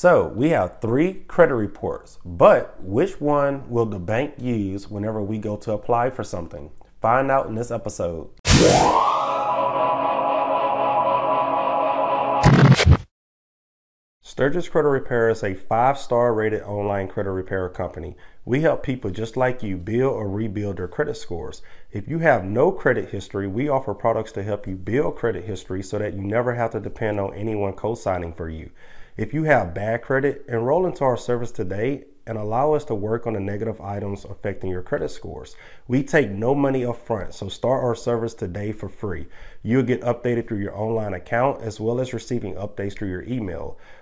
So we have three credit reports, but which one will the bank use whenever we go to apply for something? Find out in this episode. Stirgus Credit Repair is a five star rated online credit repair company. We help people just like you build or rebuild their credit scores. If you have no credit history, we offer products to help you build credit history so that you never have to depend on anyone co signing for you. If you have bad credit, enroll into our service today and allow us to work on the negative items affecting your credit scores. We take no money up front, so start our service today for free. You'll get updated through your online account as well as receiving updates through your email.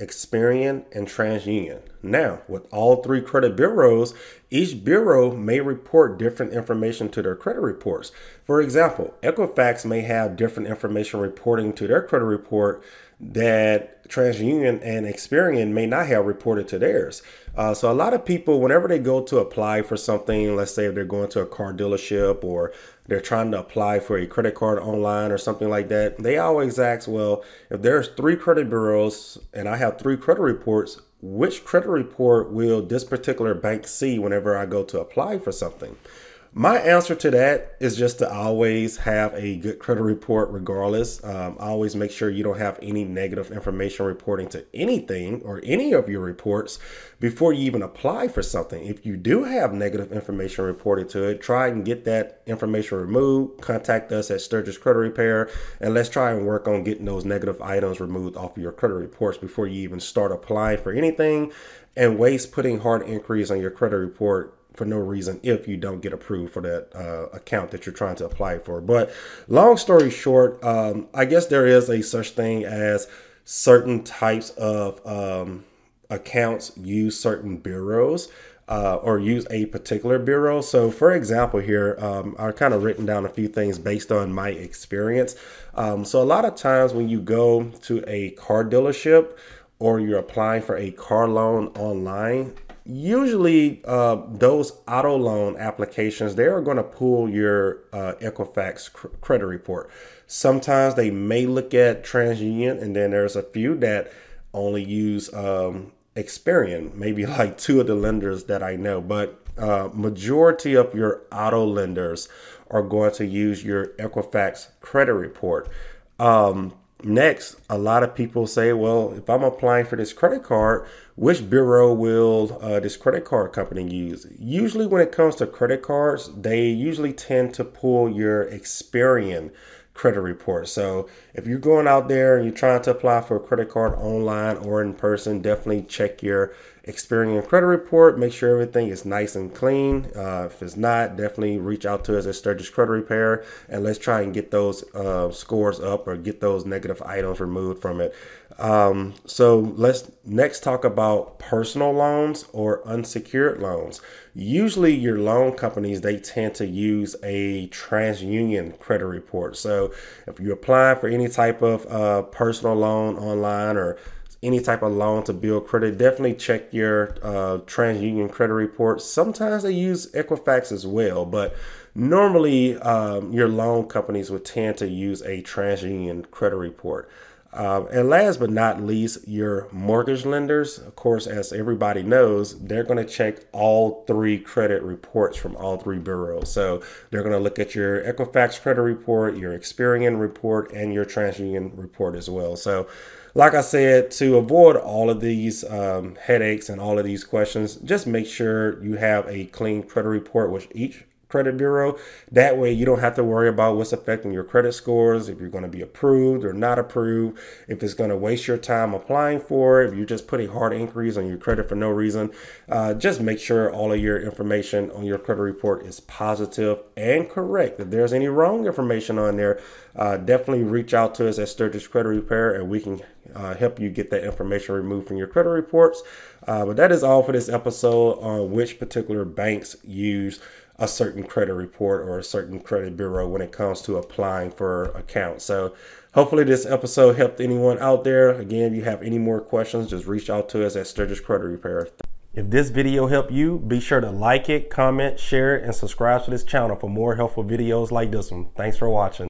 Experian, and TransUnion. Now, with all three credit bureaus, each bureau may report different information to their credit reports. For example, Equifax may have different information reporting to their credit report that TransUnion and Experian may not have reported to theirs. Uh, so a lot of people, whenever they go to apply for something, let's say if they're going to a car dealership or they're trying to apply for a credit card online or something like that, they always ask, well, if there's three credit bureaus and I have three credit reports, which credit report will this particular bank see whenever I go to apply for something? My answer to that is just to always have a good credit report, regardless. Um, always make sure you don't have any negative information reporting to anything or any of your reports before you even apply for something. If you do have negative information reported to it, try and get that information removed. Contact us at Stirgus Credit Repair and let's try and work on getting those negative items removed off of your credit reports before you even start applying for anything and waste putting hard inquiries on your credit report for no reason if you don't get approved for that uh, account that you're trying to apply for. But long story short, um, I guess there is a such thing as certain types of um, accounts use certain bureaus. Uh, or use a particular bureau. So, for example, here um, I've kind of written down a few things based on my experience. Um, so, a lot of times when you go to a car dealership or you're applying for a car loan online, usually uh, those auto loan applications they are going to pull your uh, equifax cr- credit report. Sometimes they may look at transunion and then there's a few that only use um, experian maybe like two of the lenders that i know but uh, majority of your auto lenders are going to use your equifax credit report. Um, Next, a lot of people say, well, if I'm applying for this credit card, which bureau will uh, this credit card company use? Usually, when it comes to credit cards, they usually tend to pull your Experian credit report. So, if you're going out there and you're trying to apply for a credit card online or in person, definitely check your Experian credit report. Make sure everything is nice and clean. Uh, if it's not, definitely reach out to us at Stirgus Credit Repair and let's try and get those uh, scores up or get those negative items removed from it. Um, so let's next talk about personal loans or unsecured loans. Usually, your loan companies they tend to use a TransUnion credit report. So if you apply for any type of uh, personal loan online or any type of loan to build credit, definitely check your uh, TransUnion credit report. Sometimes they use Equifax as well, but normally um, your loan companies would tend to use a TransUnion credit report. Uh, and last but not least, your mortgage lenders, of course, as everybody knows, they're going to check all three credit reports from all three bureaus. So they're going to look at your Equifax credit report, your Experian report, and your TransUnion report as well. So like I said, to avoid all of these um, headaches and all of these questions, just make sure you have a clean credit report with each credit bureau. That way, you don't have to worry about what's affecting your credit scores, if you're going to be approved or not approved, if it's going to waste your time applying for it, if you're just putting hard inquiries on your credit for no reason. Uh, just make sure all of your information on your credit report is positive and correct. If there's any wrong information on there, uh, definitely reach out to us at Stirgus Credit Repair and we can uh, help you get that information removed from your credit reports. Uh, but that is all for this episode on which particular banks use a certain credit report or a certain credit bureau when it comes to applying for accounts. So hopefully this episode helped anyone out there. Again, if you have any more questions, just reach out to us at Stirgus Credit Repair. If this video helped you, be sure to like it, comment, share it, and subscribe to this channel for more helpful videos like this one. Thanks for watching.